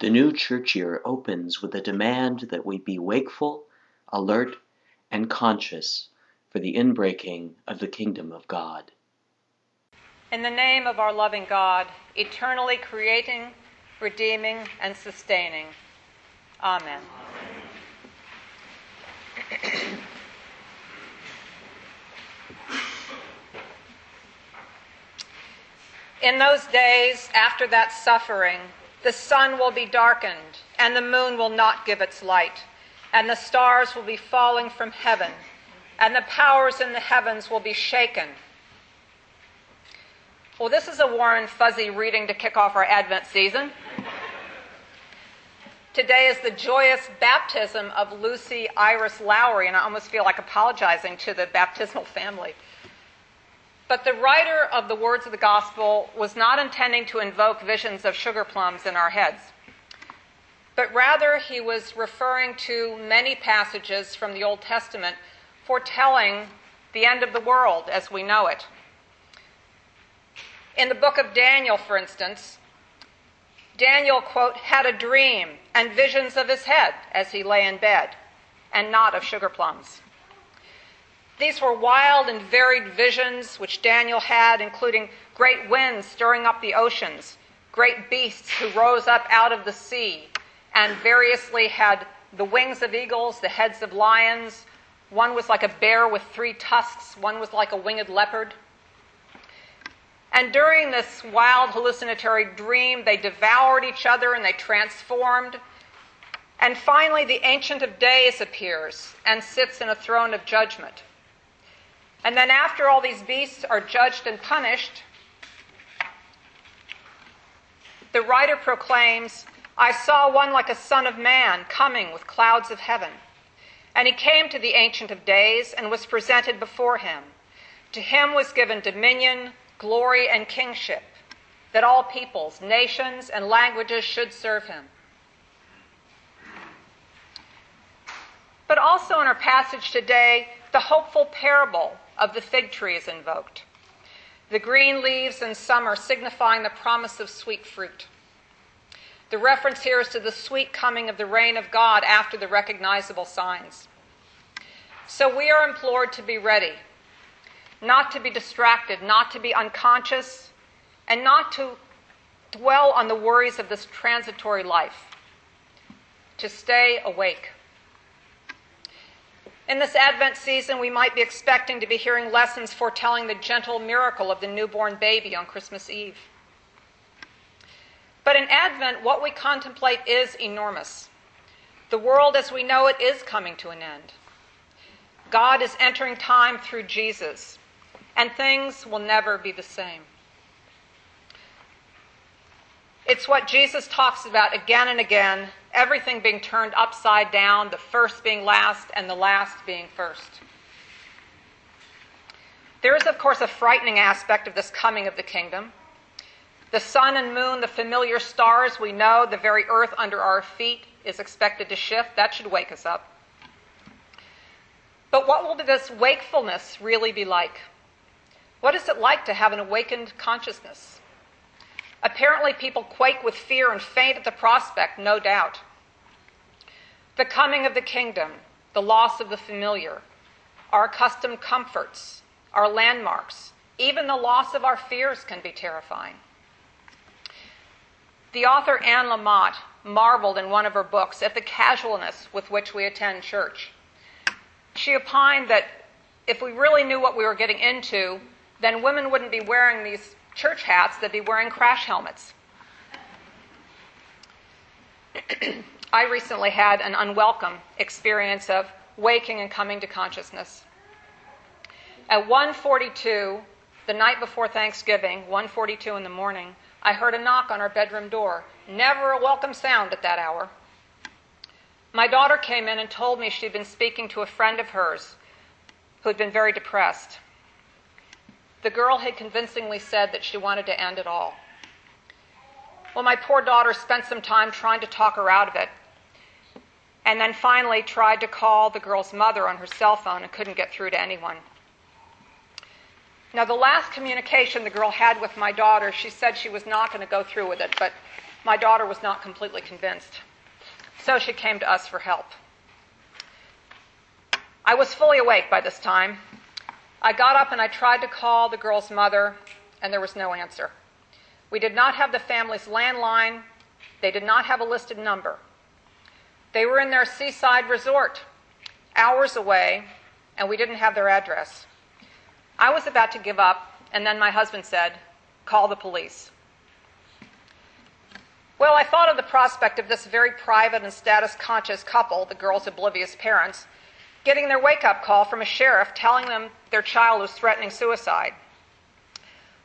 The new church year opens with a demand that we be wakeful, alert, and conscious for the inbreaking of the kingdom of God. In the name of our loving God, eternally creating, redeeming, and sustaining. Amen. In those days, after that suffering, the sun will be darkened, and the moon will not give its light, and the stars will be falling from heaven, and the powers in the heavens will be shaken. Well, this is a warm and fuzzy reading to kick off our Advent season. Today is the joyous baptism of Lucy Iris Lowry, and I almost feel like apologizing to the baptismal family. But the writer of the words of the gospel was not intending to invoke visions of sugar plums in our heads, but rather he was referring to many passages from the Old Testament foretelling the end of the world as we know it. In the book of Daniel, for instance, Daniel, quote, had a dream and visions of his head as he lay in bed, and not of sugar plums. These were wild and varied visions which Daniel had, including great winds stirring up the oceans, great beasts who rose up out of the sea, and variously had the wings of eagles, the heads of lions. One was like a bear with three tusks, one was like a winged leopard. And during this wild hallucinatory dream, they devoured each other and they transformed. And finally, the Ancient of Days appears and sits in a throne of judgment. And then, after all these beasts are judged and punished, the writer proclaims, I saw one like a son of man coming with clouds of heaven. And he came to the Ancient of Days and was presented before him. To him was given dominion, glory, and kingship, that all peoples, nations, and languages should serve him. But also in our passage today, the hopeful parable of the fig tree is invoked. The green leaves in summer signifying the promise of sweet fruit. The reference here is to the sweet coming of the reign of God after the recognizable signs. So we are implored to be ready, not to be distracted, not to be unconscious, and not to dwell on the worries of this transitory life, to stay awake. In this Advent season, we might be expecting to be hearing lessons foretelling the gentle miracle of the newborn baby on Christmas Eve. But in Advent, what we contemplate is enormous. The world as we know it is coming to an end. God is entering time through Jesus, and things will never be the same. It's what Jesus talks about again and again everything being turned upside down, the first being last, and the last being first. There is, of course, a frightening aspect of this coming of the kingdom. The sun and moon, the familiar stars we know, the very earth under our feet is expected to shift. That should wake us up. But what will this wakefulness really be like? What is it like to have an awakened consciousness? Apparently, people quake with fear and faint at the prospect, no doubt. The coming of the kingdom, the loss of the familiar, our accustomed comforts, our landmarks, even the loss of our fears can be terrifying. The author Anne Lamott marveled in one of her books at the casualness with which we attend church. She opined that if we really knew what we were getting into, then women wouldn't be wearing these church hats, they'd be wearing crash helmets. I recently had an unwelcome experience of waking and coming to consciousness. At 1:42, the night before Thanksgiving, 1:42 in the morning, I heard a knock on our bedroom door. Never a welcome sound at that hour. My daughter came in and told me she'd been speaking to a friend of hers who had been very depressed. The girl had convincingly said that she wanted to end it all. Well, my poor daughter spent some time trying to talk her out of it, and then finally tried to call the girl's mother on her cell phone and couldn't get through to anyone. Now, the last communication the girl had with my daughter, she said she was not going to go through with it, but my daughter was not completely convinced. So she came to us for help. I was fully awake by this time. I got up and I tried to call the girl's mother, and there was no answer. We did not have the family's landline. They did not have a listed number. They were in their seaside resort, hours away, and we didn't have their address. I was about to give up, and then my husband said, Call the police. Well, I thought of the prospect of this very private and status conscious couple, the girl's oblivious parents, getting their wake up call from a sheriff telling them their child was threatening suicide.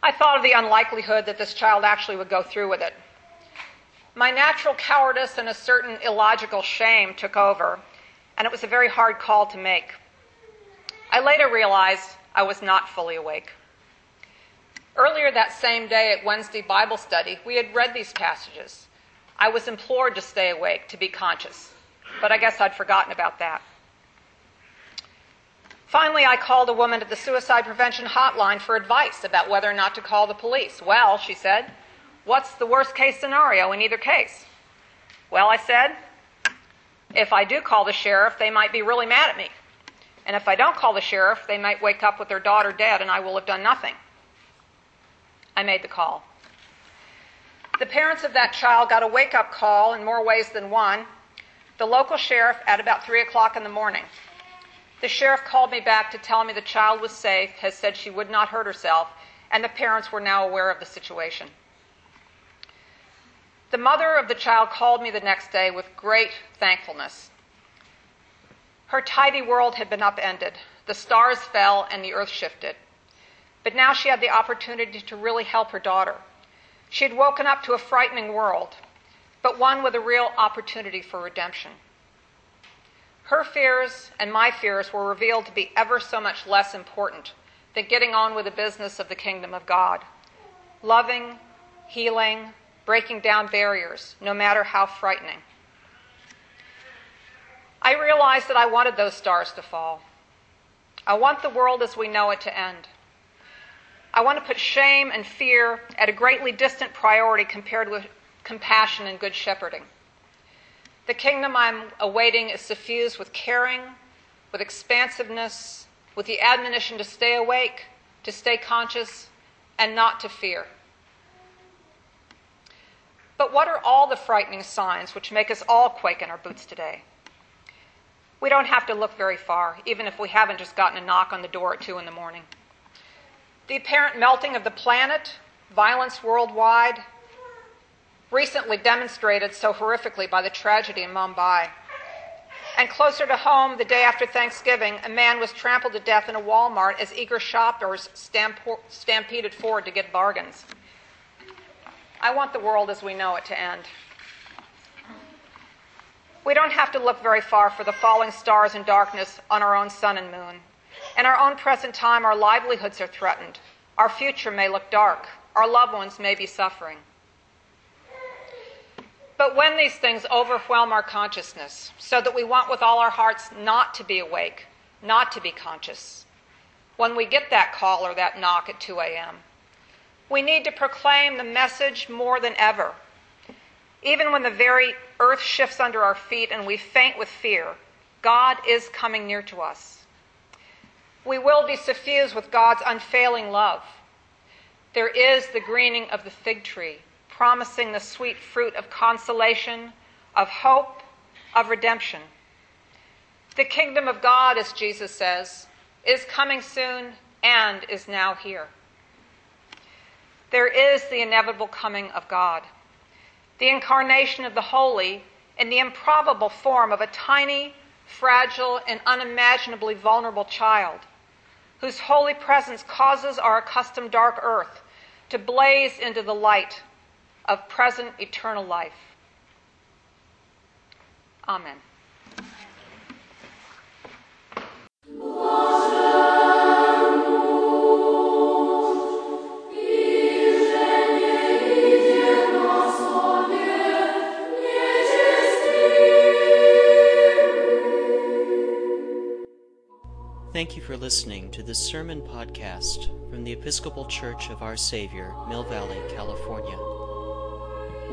I thought of the unlikelihood that this child actually would go through with it. My natural cowardice and a certain illogical shame took over, and it was a very hard call to make. I later realized I was not fully awake. Earlier that same day at Wednesday Bible study, we had read these passages. I was implored to stay awake, to be conscious, but I guess I'd forgotten about that. Finally, I called a woman at the suicide prevention hotline for advice about whether or not to call the police. Well, she said, what's the worst case scenario in either case? Well, I said, if I do call the sheriff, they might be really mad at me. And if I don't call the sheriff, they might wake up with their daughter dead and I will have done nothing. I made the call. The parents of that child got a wake up call in more ways than one. The local sheriff at about 3 o'clock in the morning. The sheriff called me back to tell me the child was safe, has said she would not hurt herself, and the parents were now aware of the situation. The mother of the child called me the next day with great thankfulness. Her tidy world had been upended. The stars fell and the earth shifted. But now she had the opportunity to really help her daughter. She had woken up to a frightening world, but one with a real opportunity for redemption. Her fears and my fears were revealed to be ever so much less important than getting on with the business of the kingdom of God. Loving, healing, breaking down barriers, no matter how frightening. I realized that I wanted those stars to fall. I want the world as we know it to end. I want to put shame and fear at a greatly distant priority compared with compassion and good shepherding. The kingdom I'm awaiting is suffused with caring, with expansiveness, with the admonition to stay awake, to stay conscious, and not to fear. But what are all the frightening signs which make us all quake in our boots today? We don't have to look very far, even if we haven't just gotten a knock on the door at 2 in the morning the apparent melting of the planet, violence worldwide, recently demonstrated so horrifically by the tragedy in Mumbai. And closer to home, the day after Thanksgiving, a man was trampled to death in a Walmart as eager shoppers stampeded forward to get bargains. I want the world as we know it to end. We don't have to look very far for the falling stars and darkness on our own sun and moon. In our own present time, our livelihoods are threatened. Our future may look dark. Our loved ones may be suffering. But when these things overwhelm our consciousness, so that we want with all our hearts not to be awake, not to be conscious, when we get that call or that knock at 2 a.m., we need to proclaim the message more than ever. Even when the very earth shifts under our feet and we faint with fear, God is coming near to us we will be suffused with God's unfailing love. There is the greening of the fig tree, promising the sweet fruit of consolation, of hope, of redemption. The kingdom of God, as Jesus says, is coming soon and is now here. There is the inevitable coming of God, the incarnation of the holy in the improbable form of a tiny, fragile, and unimaginably vulnerable child whose holy presence causes our accustomed dark earth to blaze into the light of present eternal life. Amen. Thank you for listening to this sermon podcast from the Episcopal Church of Our Savior, Mill Valley, California.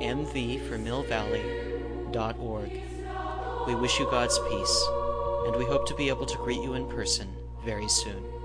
M V for Mill Valley dot org. We wish you God's peace, and we hope to be able to greet you in person very soon.